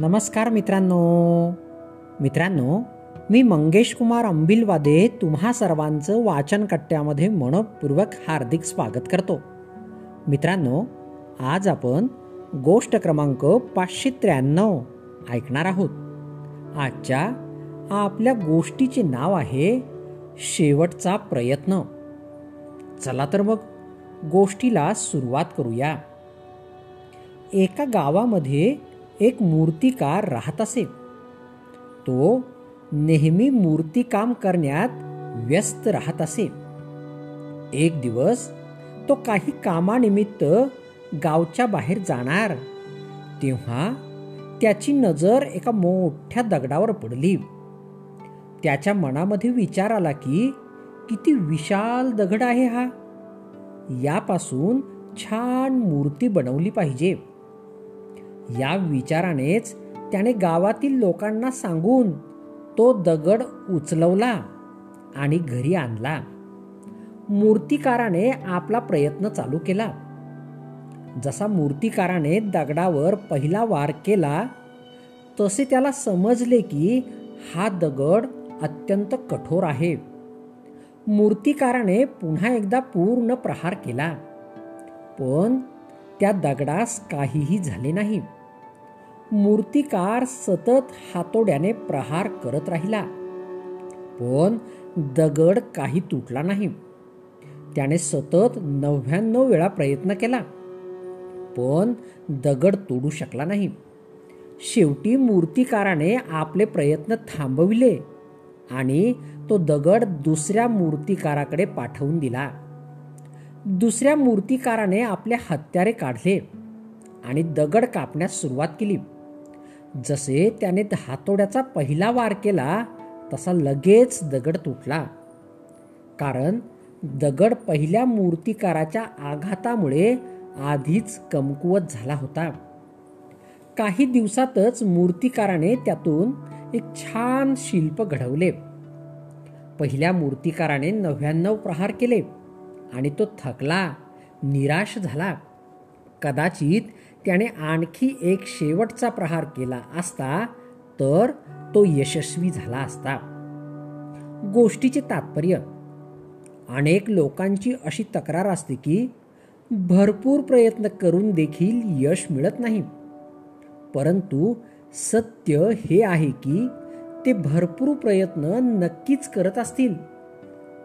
नमस्कार मित्रांनो. मित्रांनो मी मंगेश कुमार अंबिलवादे तुम्हा सर्वांचं वाचन कट्ट्यामध्ये मनपूर्वक हार्दिक स्वागत करतो. मित्रांनो आज आपण गोष्ट क्रमांक पाचशे त्र्याण्णव ऐकणार आहोत. आजच्या आपल्या गोष्टीचे नाव आहे शेवटचा प्रयत्न. चला तर मग गोष्टीला सुरुवात करूया. एका गावामध्ये एक मूर्तिकार राहत असे. तो नेहमी मूर्तिकाम करण्यात व्यस्त राहत असे. एक दिवस तो काही कामानिमित्त गावच्या बाहेर जाणार. तेव्हा त्याची नजर एका मोठ्या दगडावर पडली. त्याच्या मनामध्ये विचार आला की किती विशाल दगड आहे हा. यापासून छान मूर्ती बनवली पाहिजे. या विचारानेच त्याने गावातील लोकांना सांगून तो दगड उचलवला आणि घरी आणला. मूर्तिकाराने आपला प्रयत्न चालू केला. जसा मूर्तिकाराने दगडावर पहिला वार केला तसे त्याला समजले की हा दगड अत्यंत कठोर आहे. मूर्तिकाराने पुन्हा एकदा पूर्ण प्रहार केला पण त्या दगडास काहीही झाले नाही. मूर्तिकार सतत हातोड्याने प्रहार करत राहिला. पण दगड काही तुटला नाही. त्याने सतत नव्याण्णव वेळा प्रयत्न केला पण दगड तोडू शकला नाही. शेवटी मूर्तिकाराने आपले प्रयत्न थांबविले आणि तो दगड दुसऱ्या मूर्तिकाराकडे पाठवून दिला. दुसऱ्या मूर्तिकाराने आपले हत्यारे काढले आणि दगड कापण्यास सुरुवात केली. जसे त्याने हातोड्याचा पहिला वार केला तसा लगेच दगड तुटला. कारण दगड पहिल्या मूर्तिकाराच्या आघातामुळे आधीच कमकुवत झाला होता. काही दिवसातच मूर्तिकाराने त्यातून एक छान शिल्प घडवले. पहिल्या मूर्तिकाराने नव्याण्णव प्रहार केले आणि तो थकला निराश झाला. कदाचित त्याने आणखी एक शेवटचा प्रहार केला असता तर तो यशस्वी झाला असता. गोष्टीचे तात्पर्य अनेक लोकांची अशी तक्रार असते की भरपूर प्रयत्न करून देखील यश मिळत नाही. परंतु सत्य हे आहे की ते भरपूर प्रयत्न नक्कीच करत असतील.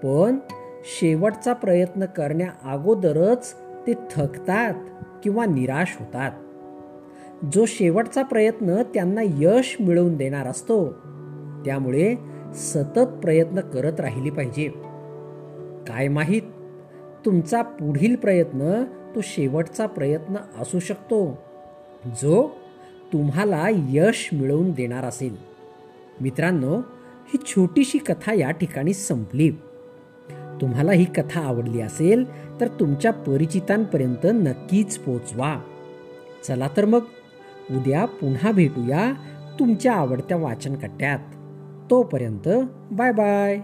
पण शेवटचा प्रयत्न करण्या अगोदरच ते थकतात किंवा निराश होतात. जो शेवटचा प्रयत्न त्यांना यश मिळवून देणार असतो त्यामुळे सतत प्रयत्न करत राहिली पाहिजे. काय माहीत तुमचा पुढील प्रयत्न तो शेवटचा प्रयत्न असू शकतो जो तुम्हाला यश मिळवून देणार असेल. मित्रांनो ही छोटीशी कथा या ठिकाणी संपली. तुम्हाला ही कथा आवडली असेल तर तुमच्या परिचितांपर्यंत नक्कीच पोचवा. चला तर मग उद्या पुन्हा भेटूया तुमच्या आवडत्या वाचनकट्ट्यात. तोपर्यंत बाय बाय.